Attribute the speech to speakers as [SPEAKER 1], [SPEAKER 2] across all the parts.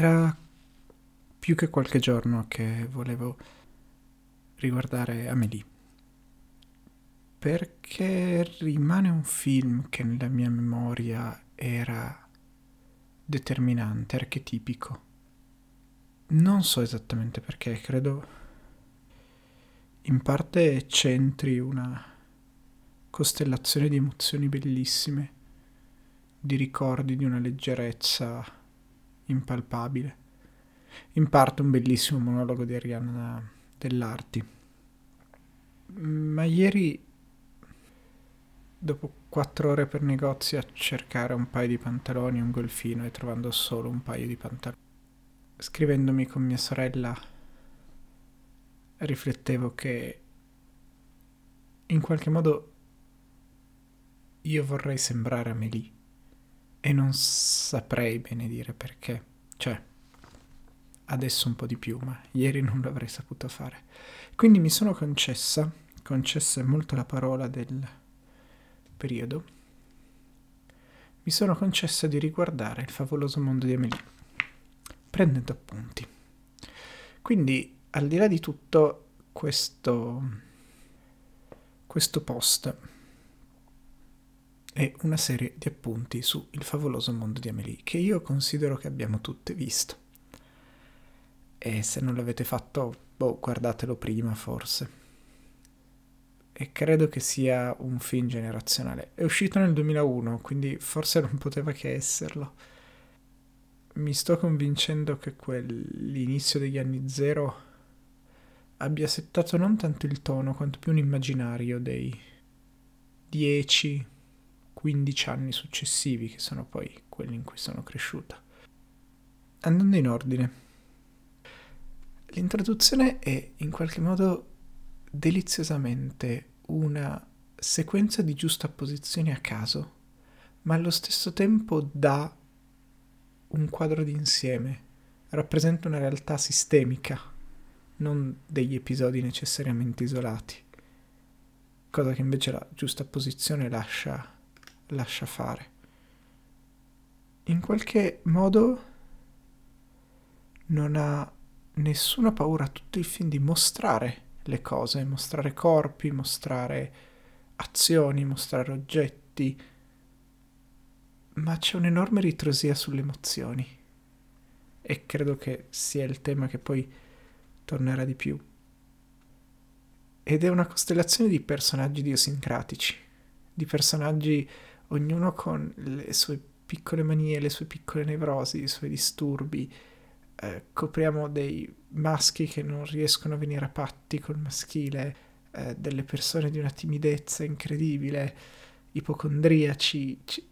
[SPEAKER 1] Era più che qualche giorno che volevo riguardare Amélie. Perché rimane un film che nella mia memoria era determinante, archetipico. Non so esattamente perché, credo in parte centri una costellazione di emozioni bellissime, di ricordi di una leggerezza impalpabile. In parte un bellissimo monologo di Arianna dell'Arti. Ma ieri, dopo quattro ore per negozi a cercare un paio di pantaloni un golfino e trovando solo un paio di pantaloni, scrivendomi con mia sorella, riflettevo che in qualche modo io vorrei sembrare Amelie e non saprei bene dire perché. Cioè, adesso un po' di più, ma ieri non l'avrei saputo fare. Quindi mi sono concessa, concessa è molto la parola del periodo, mi sono concessa di riguardare il favoloso mondo di Amelie, prendendo appunti. Quindi, al di là di tutto, questo, questo post è una serie di appunti su Il favoloso mondo di Amelie, che io considero che abbiamo tutte visto. E se non l'avete fatto, boh, guardatelo prima forse. E credo che sia un film generazionale. È uscito nel 2001, quindi forse non poteva che esserlo. Mi sto convincendo che quell'inizio degli anni zero abbia settato non tanto il tono quanto più un immaginario dei 10 15 anni successivi, che sono poi quelli in cui sono cresciuta. Andando in ordine, l'introduzione è in qualche modo deliziosamente una sequenza di giustapposizioni a caso, ma allo stesso tempo dà un quadro d'insieme, rappresenta una realtà sistemica, non degli episodi necessariamente isolati, cosa che invece la giustapposizione lascia lascia fare. In qualche modo non ha nessuna paura tutto il film di mostrare le cose, mostrare corpi, mostrare azioni, mostrare oggetti, ma c'è un'enorme ritrosia sulle emozioni e credo che sia il tema che poi tornerà di più. Ed è una costellazione di personaggi idiosincratici, di personaggi ognuno con le sue piccole manie, le sue piccole nevrosi, i suoi disturbi. Eh, copriamo dei maschi che non riescono a venire a patti col maschile, eh, delle persone di una timidezza incredibile, ipocondriaci, c-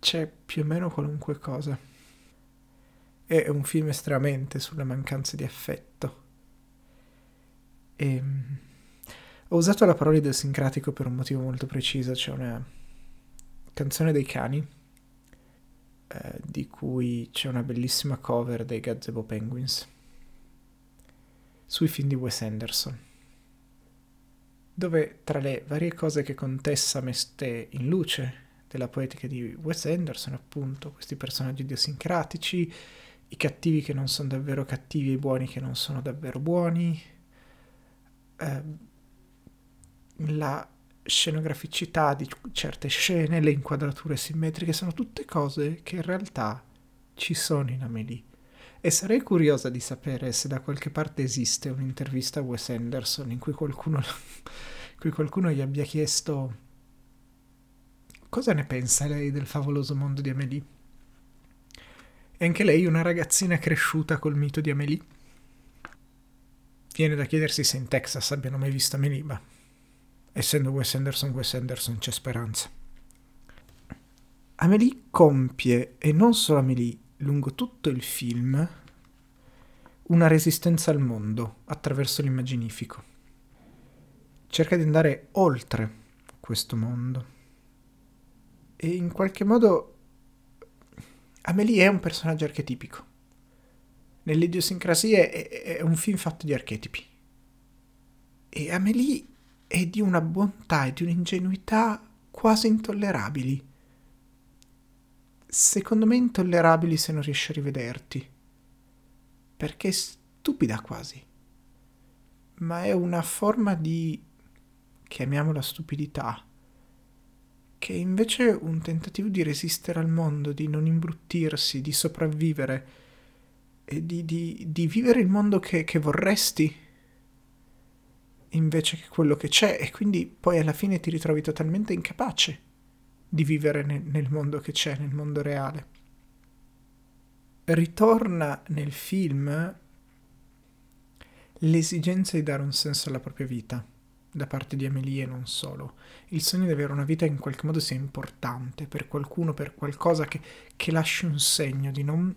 [SPEAKER 1] c'è più o meno qualunque cosa. È un film estremamente sulla mancanza di affetto. E, um, ho usato la parola idiosincratico per un motivo molto preciso, c'è una Canzone dei cani, eh, di cui c'è una bellissima cover dei Gazebo Penguins, sui film di Wes Anderson, dove tra le varie cose che Contessa mette in luce della poetica di Wes Anderson, appunto, questi personaggi idiosincratici, i cattivi che non sono davvero cattivi e i buoni che non sono davvero buoni, eh, la scenograficità di certe scene, le inquadrature simmetriche, sono tutte cose che in realtà ci sono in Amelie. E sarei curiosa di sapere se da qualche parte esiste un'intervista a Wes Anderson in cui qualcuno, in cui qualcuno gli abbia chiesto cosa ne pensa lei del favoloso mondo di Amelie. E anche lei una ragazzina cresciuta col mito di Amelie. Viene da chiedersi se in Texas abbiano mai visto Amelie, ma essendo Wes Anderson, Wes Anderson c'è speranza. Amelie compie, e non solo Amelie, lungo tutto il film, una resistenza al mondo attraverso l'immaginifico. Cerca di andare oltre questo mondo. E in qualche modo Amelie è un personaggio archetipico. Nelle idiosincrasie è, è un film fatto di archetipi. E Amelie e di una bontà e di un'ingenuità quasi intollerabili. Secondo me intollerabili se non riesci a rivederti. perché stupida quasi, ma è una forma di, chiamiamola stupidità, che è invece un tentativo di resistere al mondo, di non imbruttirsi, di sopravvivere e di, di, di vivere il mondo che, che vorresti invece che quello che c'è e quindi poi alla fine ti ritrovi totalmente incapace di vivere nel, nel mondo che c'è, nel mondo reale. Ritorna nel film l'esigenza di dare un senso alla propria vita da parte di Amelie e non solo. Il sogno di avere una vita che in qualche modo sia importante per qualcuno, per qualcosa che, che lasci un segno, di non,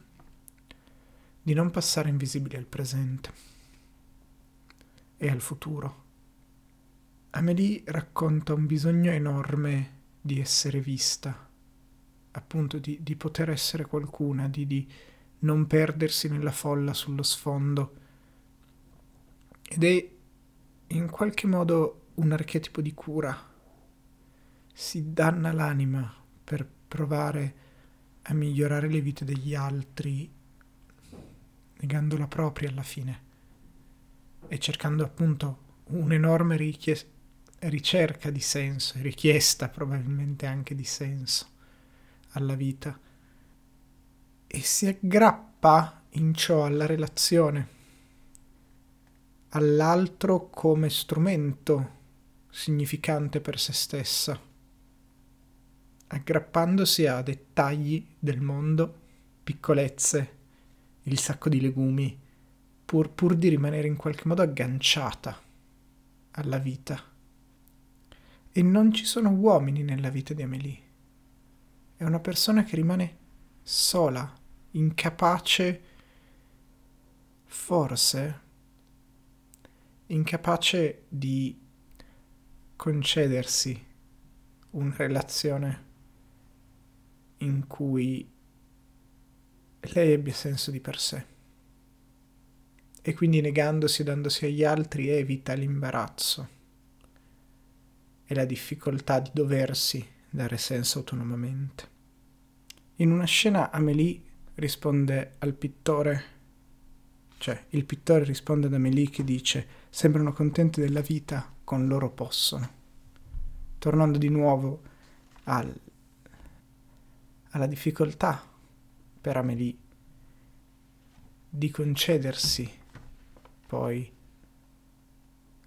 [SPEAKER 1] di non passare invisibile al presente e al futuro. Amélie racconta un bisogno enorme di essere vista, appunto di, di poter essere qualcuna, di, di, non perdersi nella folla sullo sfondo. Ed è in qualche modo un archetipo di cura. Si danna l'anima per provare a migliorare le vite degli altri, negando la propria alla fine e cercando appunto un'enorme richiesta ricerca di senso, richiesta probabilmente anche di senso alla vita e si aggrappa in ciò alla relazione, all'altro come strumento significante per se stessa, aggrappandosi a dettagli del mondo, piccolezze, il sacco di legumi, pur, pur di rimanere in qualche modo agganciata alla vita. E non ci sono uomini nella vita di Amélie. È una persona che rimane sola, incapace, forse, incapace di concedersi una relazione in cui lei abbia senso di per sé e quindi negandosi e dandosi agli altri evita l'imbarazzo e la difficoltà di doversi dare senso autonomamente. In una scena Amélie risponde al pittore, cioè il pittore risponde ad Amélie che dice sembrano contenti della vita, con loro possono. Tornando di nuovo al, alla difficoltà per Amélie di concedersi poi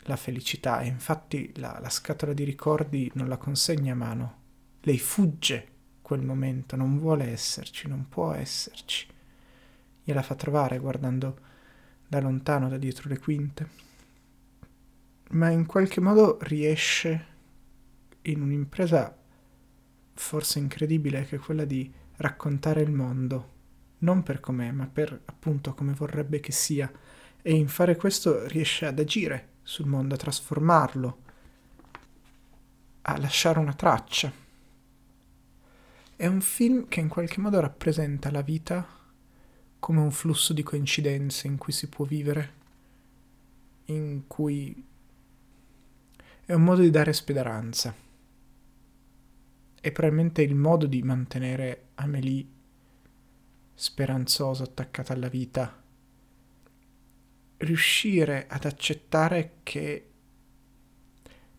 [SPEAKER 1] la felicità e infatti la, la scatola di ricordi non la consegna a mano. Lei fugge quel momento, non vuole esserci, non può esserci. Gliela fa trovare guardando da lontano, da dietro le quinte. Ma in qualche modo riesce in un'impresa forse incredibile che è quella di raccontare il mondo, non per com'è, ma per appunto come vorrebbe che sia, e in fare questo riesce ad agire sul mondo, a trasformarlo, a lasciare una traccia. È un film che in qualche modo rappresenta la vita come un flusso di coincidenze in cui si può vivere, in cui è un modo di dare speranza. È probabilmente il modo di mantenere Amélie speranzosa, attaccata alla vita riuscire ad accettare che,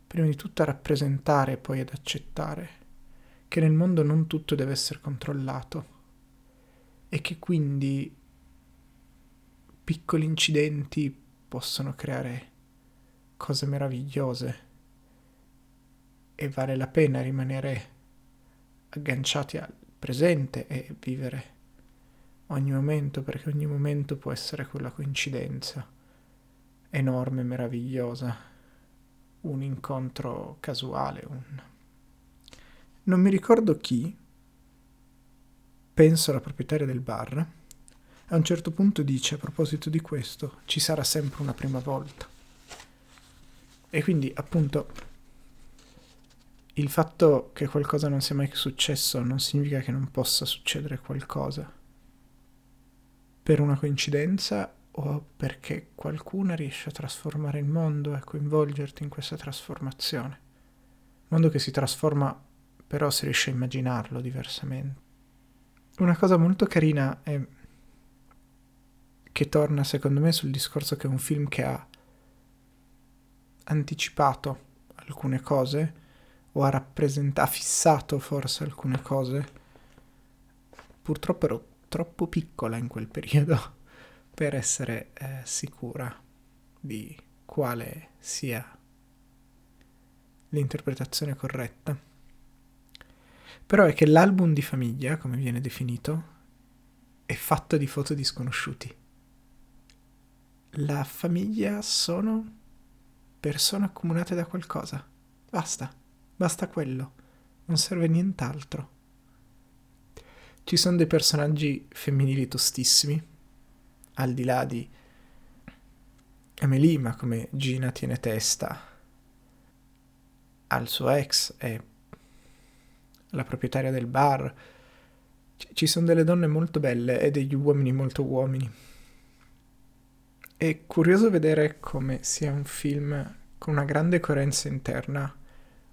[SPEAKER 1] prima di tutto a rappresentare e poi ad accettare che nel mondo non tutto deve essere controllato e che quindi piccoli incidenti possono creare cose meravigliose e vale la pena rimanere agganciati al presente e vivere ogni momento, perché ogni momento può essere quella coincidenza enorme, meravigliosa, un incontro casuale, un... Non mi ricordo chi, penso alla proprietaria del bar, a un certo punto dice a proposito di questo, ci sarà sempre una prima volta. E quindi appunto il fatto che qualcosa non sia mai successo non significa che non possa succedere qualcosa per una coincidenza o perché qualcuno riesce a trasformare il mondo e coinvolgerti in questa trasformazione. Mondo che si trasforma però si riesce a immaginarlo diversamente. Una cosa molto carina è che torna secondo me sul discorso che è un film che ha anticipato alcune cose o ha rappresentato, ha fissato forse alcune cose. Purtroppo ero troppo piccola in quel periodo per essere eh, sicura di quale sia l'interpretazione corretta. Però è che l'album di famiglia, come viene definito, è fatto di foto di sconosciuti. La famiglia sono persone accomunate da qualcosa. Basta, basta quello. Non serve nient'altro. Ci sono dei personaggi femminili tostissimi, al di là di Amelie, ma come Gina tiene testa al suo ex e la proprietaria del bar. Ci sono delle donne molto belle e degli uomini molto uomini. È curioso vedere come sia un film con una grande coerenza interna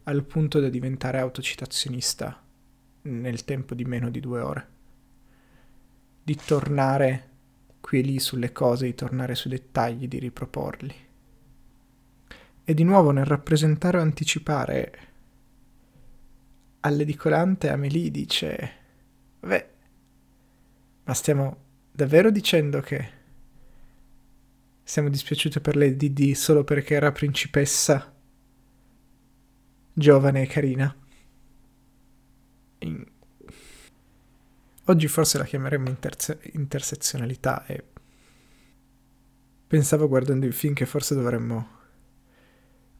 [SPEAKER 1] al punto da diventare autocitazionista nel tempo di meno di due ore. Di tornare qui e lì sulle cose, di tornare sui dettagli, di riproporli. E di nuovo nel rappresentare o anticipare all'edicolante Amelie dice, vabbè, ma stiamo davvero dicendo che siamo dispiaciute per lei Didi solo perché era principessa giovane e carina? In... Oggi forse la chiameremmo interse- intersezionalità e pensavo guardando il film che forse dovremmo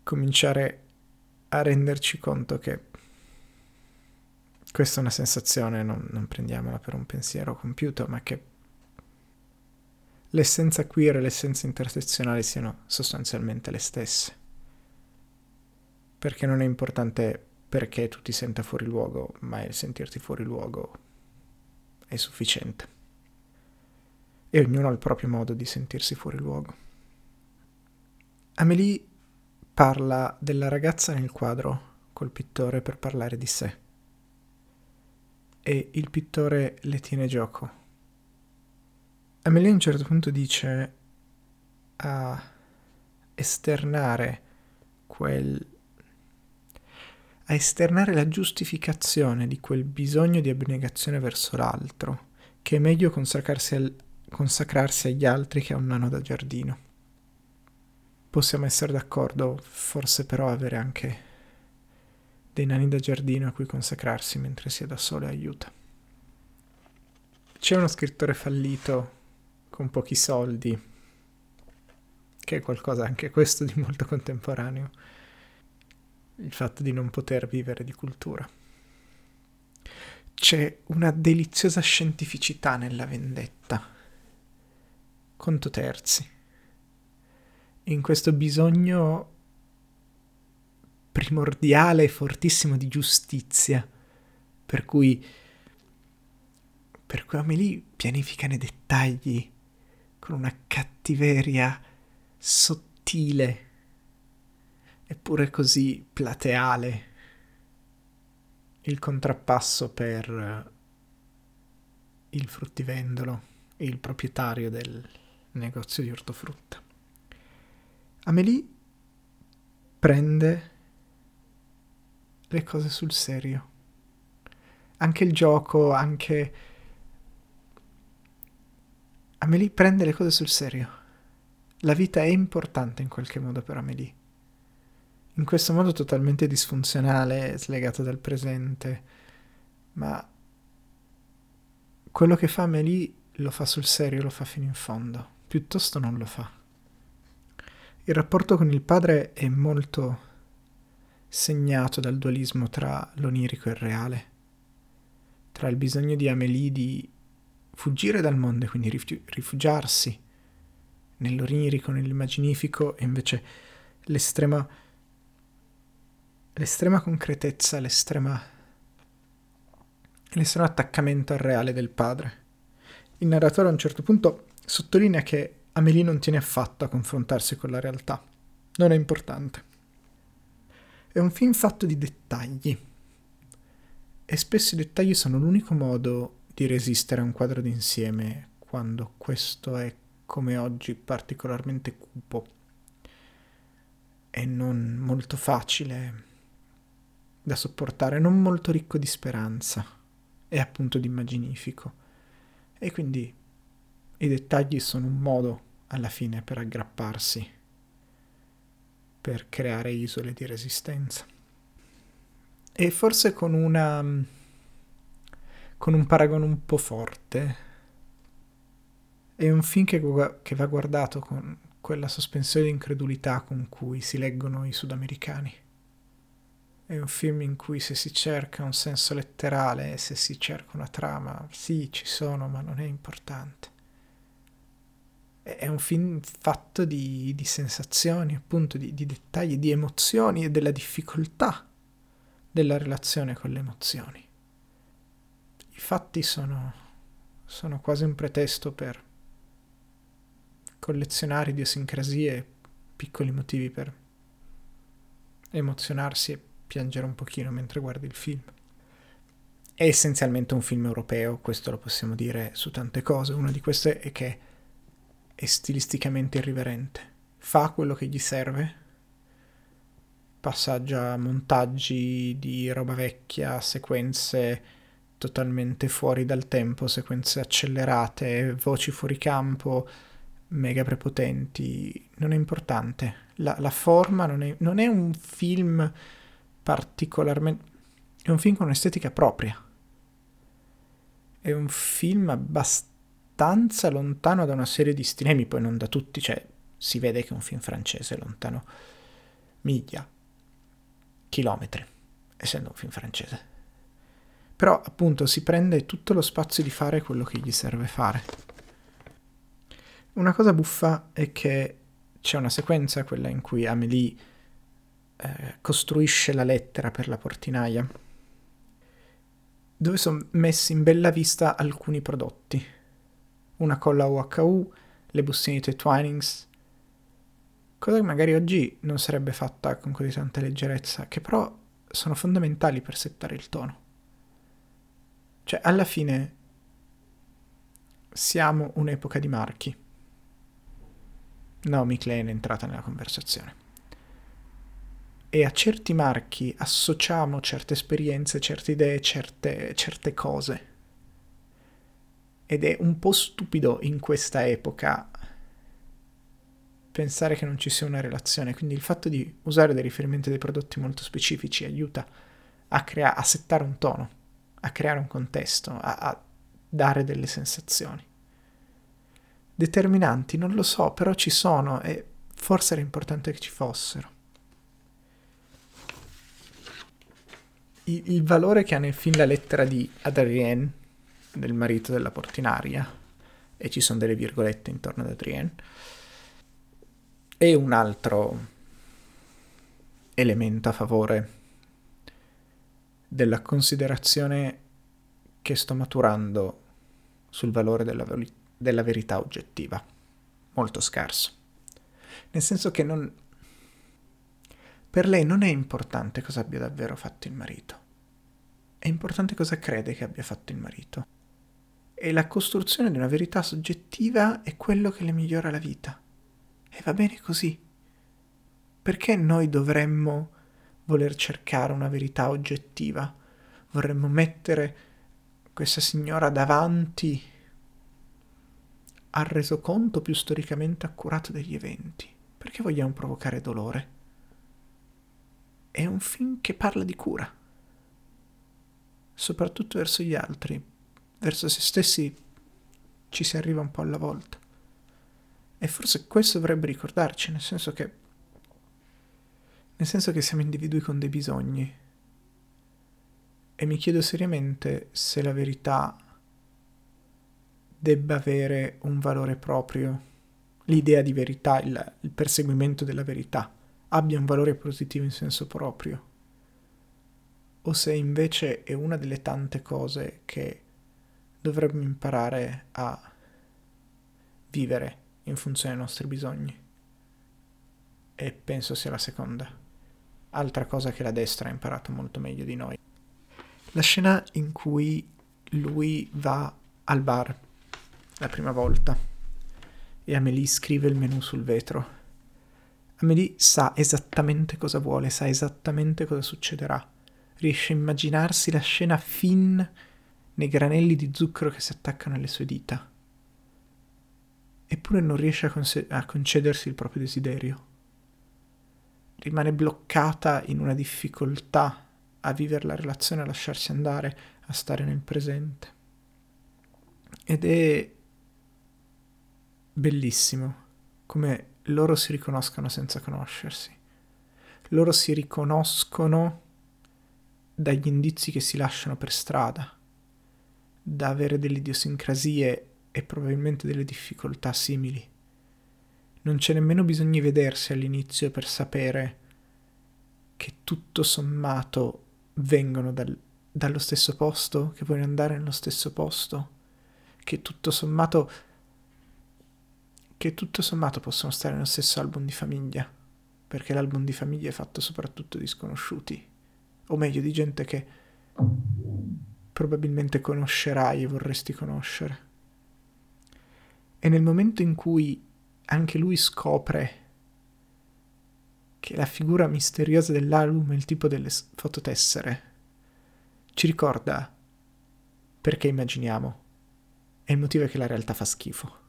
[SPEAKER 1] cominciare a renderci conto che questa è una sensazione, non, non prendiamola per un pensiero compiuto, ma che l'essenza queer e l'essenza intersezionale siano sostanzialmente le stesse. Perché non è importante perché tu ti senta fuori luogo, ma il sentirti fuori luogo è sufficiente. E ognuno ha il proprio modo di sentirsi fuori luogo. Amélie parla della ragazza nel quadro col pittore per parlare di sé e il pittore le tiene gioco. Amelia a un certo punto dice a esternare quel a esternare la giustificazione di quel bisogno di abnegazione verso l'altro, che è meglio consacrarsi, al, consacrarsi agli altri che a un nano da giardino. Possiamo essere d'accordo, forse però avere anche dei nani da giardino a cui consacrarsi mentre si è da sole aiuta. C'è uno scrittore fallito con pochi soldi, che è qualcosa anche questo di molto contemporaneo, il fatto di non poter vivere di cultura. C'è una deliziosa scientificità nella vendetta. Conto terzi. In questo bisogno primordiale e fortissimo di giustizia, per cui, per cui Amelie pianifica nei dettagli con una cattiveria sottile eppure così plateale il contrappasso per il fruttivendolo e il proprietario del negozio di ortofrutta. Amelie prende le cose sul serio. Anche il gioco, anche... Amelie prende le cose sul serio. La vita è importante in qualche modo per Amelie. In questo modo totalmente disfunzionale, slegato dal presente, ma quello che fa Amelie lo fa sul serio, lo fa fino in fondo, piuttosto non lo fa. Il rapporto con il padre è molto segnato dal dualismo tra l'onirico e il reale, tra il bisogno di Amélie di fuggire dal mondo e quindi rifugiarsi nell'onirico, nell'immaginifico e invece l'estrema, l'estrema concretezza, l'estrema, l'estremo attaccamento al reale del padre. Il narratore a un certo punto sottolinea che Amélie non tiene affatto a confrontarsi con la realtà. Non è importante. È un film fatto di dettagli e spesso i dettagli sono l'unico modo di resistere a un quadro d'insieme quando questo è come oggi particolarmente cupo e non molto facile da sopportare, non molto ricco di speranza e appunto di immaginifico. E quindi i dettagli sono un modo alla fine per aggrapparsi, per creare isole di resistenza. E forse con una con un paragone un po' forte. È un film che, che va guardato con quella sospensione di incredulità con cui si leggono i sudamericani. È un film in cui se si cerca un senso letterale, se si cerca una trama, sì, ci sono, ma non è importante. È un film fatto di, di sensazioni, appunto, di, di dettagli, di emozioni e della difficoltà della relazione con le emozioni. I fatti sono, sono quasi un pretesto per collezionare idiosincrasie piccoli motivi per emozionarsi e piangere un pochino mentre guardi il film. È essenzialmente un film europeo, questo lo possiamo dire su tante cose. Una di queste è che è stilisticamente irriverente. Fa quello che gli serve, passaggia montaggi di roba vecchia, sequenze totalmente fuori dal tempo, sequenze accelerate, voci fuori campo, mega prepotenti. Non è importante. La, la forma non è, non è un film particolarmente... è un film con un'estetica propria. È un film abbastanza lontano da una serie di stilemi, poi non da tutti, cioè si vede che è un film francese, lontano miglia chilometri, essendo un film francese. Però appunto si prende tutto lo spazio di fare quello che gli serve fare. Una cosa buffa è che c'è una sequenza, quella in cui Amélie eh, costruisce la lettera per la portinaia, dove sono messi in bella vista alcuni prodotti. Una colla UHU, le bustine di Twinings, cosa che magari oggi non sarebbe fatta con così tanta leggerezza, che però sono fondamentali per settare il tono. Cioè, alla fine siamo un'epoca di marchi. Naomi Klein è entrata nella conversazione. E a certi marchi associamo certe esperienze, certe idee, certe, certe cose. Ed è un po' stupido in questa epoca pensare che non ci sia una relazione, quindi il fatto di usare dei riferimenti dei prodotti molto specifici aiuta a, crea- a settare un tono, a creare un contesto, a, a dare delle sensazioni. Determinanti, non lo so, però ci sono e forse era importante che ci fossero. Il, il valore che ha nel film la lettera di Adrien, del marito della portinaria, e ci sono delle virgolette intorno ad Adrien, e un altro elemento a favore della considerazione che sto maturando sul valore della, della verità oggettiva, molto scarso. Nel senso che non, per lei non è importante cosa abbia davvero fatto il marito, è importante cosa crede che abbia fatto il marito. E la costruzione di una verità soggettiva è quello che le migliora la vita. E va bene così. Perché noi dovremmo voler cercare una verità oggettiva? Vorremmo mettere questa signora davanti al resoconto più storicamente accurato degli eventi. Perché vogliamo provocare dolore? È un film che parla di cura, soprattutto verso gli altri, verso se stessi ci si arriva un po' alla volta. E forse questo dovrebbe ricordarci, nel senso che nel senso che siamo individui con dei bisogni. E mi chiedo seriamente se la verità debba avere un valore proprio, l'idea di verità, il, il perseguimento della verità, abbia un valore positivo in senso proprio, o se invece è una delle tante cose che dovremmo imparare a vivere in funzione dei nostri bisogni. E penso sia la seconda. Altra cosa che la destra ha imparato molto meglio di noi. La scena in cui lui va al bar la prima volta e Amelie scrive il menù sul vetro. Amelie sa esattamente cosa vuole, sa esattamente cosa succederà. Riesce a immaginarsi la scena fin nei granelli di zucchero che si attaccano alle sue dita. Eppure non riesce a, conse- a concedersi il proprio desiderio. Rimane bloccata in una difficoltà a vivere la relazione, a lasciarsi andare, a stare nel presente. Ed è bellissimo come loro si riconoscono senza conoscersi. Loro si riconoscono dagli indizi che si lasciano per strada, da avere delle idiosincrasie e probabilmente delle difficoltà simili. Non c'è nemmeno bisogno di vedersi all'inizio per sapere che tutto sommato vengono dal, dallo stesso posto, che vogliono andare nello stesso posto, che tutto sommato che tutto sommato possono stare nello stesso album di famiglia, perché l'album di famiglia è fatto soprattutto di sconosciuti, o meglio di gente che probabilmente conoscerai e vorresti conoscere. E nel momento in cui anche lui scopre che la figura misteriosa dell'album è il tipo delle fototessere, ci ricorda perché immaginiamo. E il motivo è che la realtà fa schifo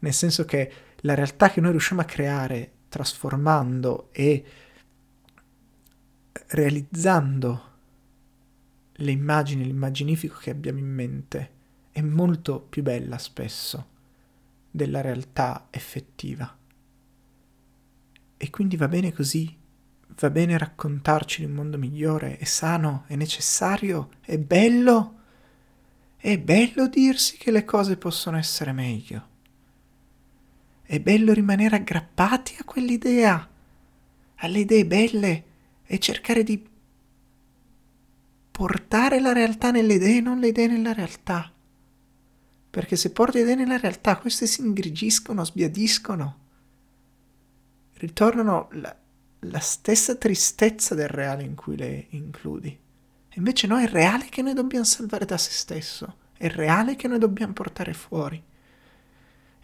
[SPEAKER 1] nel senso che la realtà che noi riusciamo a creare trasformando e realizzando le immagini, l'immaginifico che abbiamo in mente è molto più bella spesso della realtà effettiva. E quindi va bene così, va bene raccontarci di un mondo migliore, è sano, è necessario, è bello, è bello dirsi che le cose possono essere meglio. È bello rimanere aggrappati a quell'idea, alle idee belle e cercare di portare la realtà nelle idee, non le idee nella realtà. Perché se porti idee nella realtà, queste si ingrigiscono, sbiadiscono, ritornano la, la stessa tristezza del reale in cui le includi. Invece no, è il reale che noi dobbiamo salvare da se stesso, è il reale che noi dobbiamo portare fuori.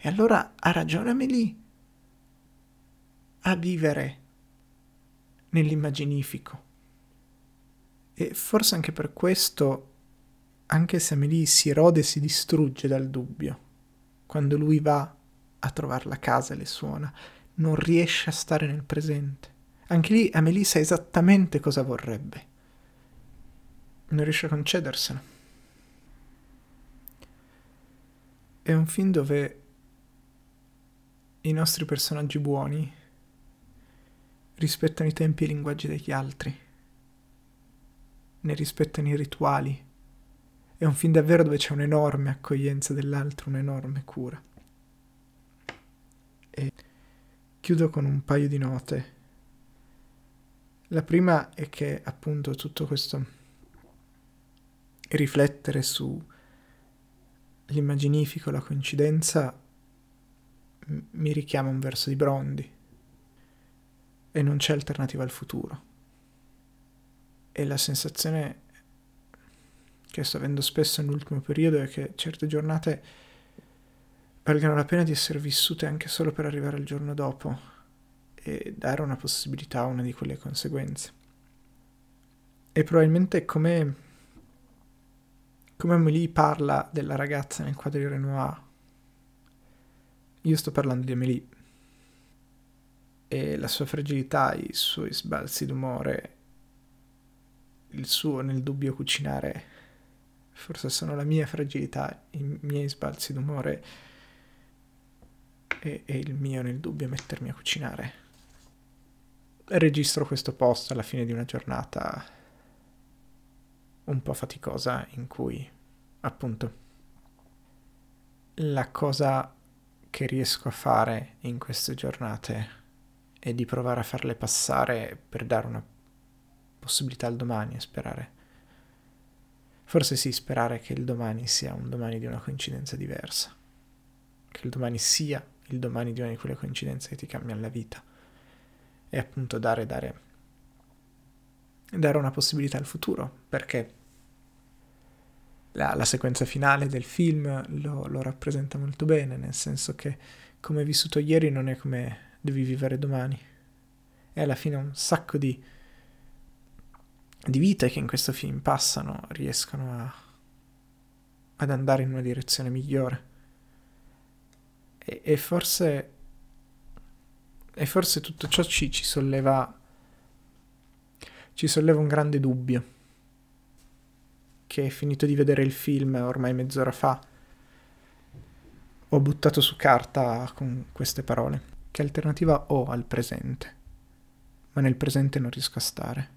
[SPEAKER 1] E allora ha ragione Amelie a vivere nell'immaginifico. E forse anche per questo, anche se Amelie si rode e si distrugge dal dubbio, quando lui va a trovare la casa e le suona, non riesce a stare nel presente. Anche lì Amelie sa esattamente cosa vorrebbe. Non riesce a concederselo. È un film dove i nostri personaggi buoni rispettano i tempi e i linguaggi degli altri, ne rispettano i rituali. È un film davvero dove c'è un'enorme accoglienza dell'altro, un'enorme cura. E chiudo con un paio di note. La prima è che appunto tutto questo riflettere su l'immaginifico, la coincidenza, mi richiama un verso di Brondi e non c'è alternativa al futuro. E la sensazione che sto avendo spesso nell'ultimo periodo è che certe giornate valgano la pena di essere vissute anche solo per arrivare al giorno dopo e dare una possibilità a una di quelle conseguenze. E probabilmente come, come Amelie parla della ragazza nel quadro di Renoir io sto parlando di Amélie e la sua fragilità, i suoi sbalzi d'umore, il suo nel dubbio cucinare, forse sono la mia fragilità, i miei sbalzi d'umore e, e il mio nel dubbio mettermi a cucinare. Registro questo post alla fine di una giornata un po' faticosa in cui appunto la cosa che riesco a fare in queste giornate è di provare a farle passare per dare una possibilità al domani e sperare. Forse sì, sperare che il domani sia un domani di una coincidenza diversa, che il domani sia il domani di una di quelle coincidenze che ti cambiano la vita e appunto dare, dare, dare una possibilità al futuro, perché la, la sequenza finale del film lo, lo rappresenta molto bene, nel senso che come hai vissuto ieri non è come devi vivere domani. E alla fine un sacco di, di vite che in questo film passano riescono a, ad andare in una direzione migliore. E, e forse e forse tutto ciò ci, ci solleva ci solleva un grande dubbio che finito di vedere il film ormai mezz'ora fa ho buttato su carta con queste parole. Che alternativa ho al presente? Ma nel presente non riesco a stare.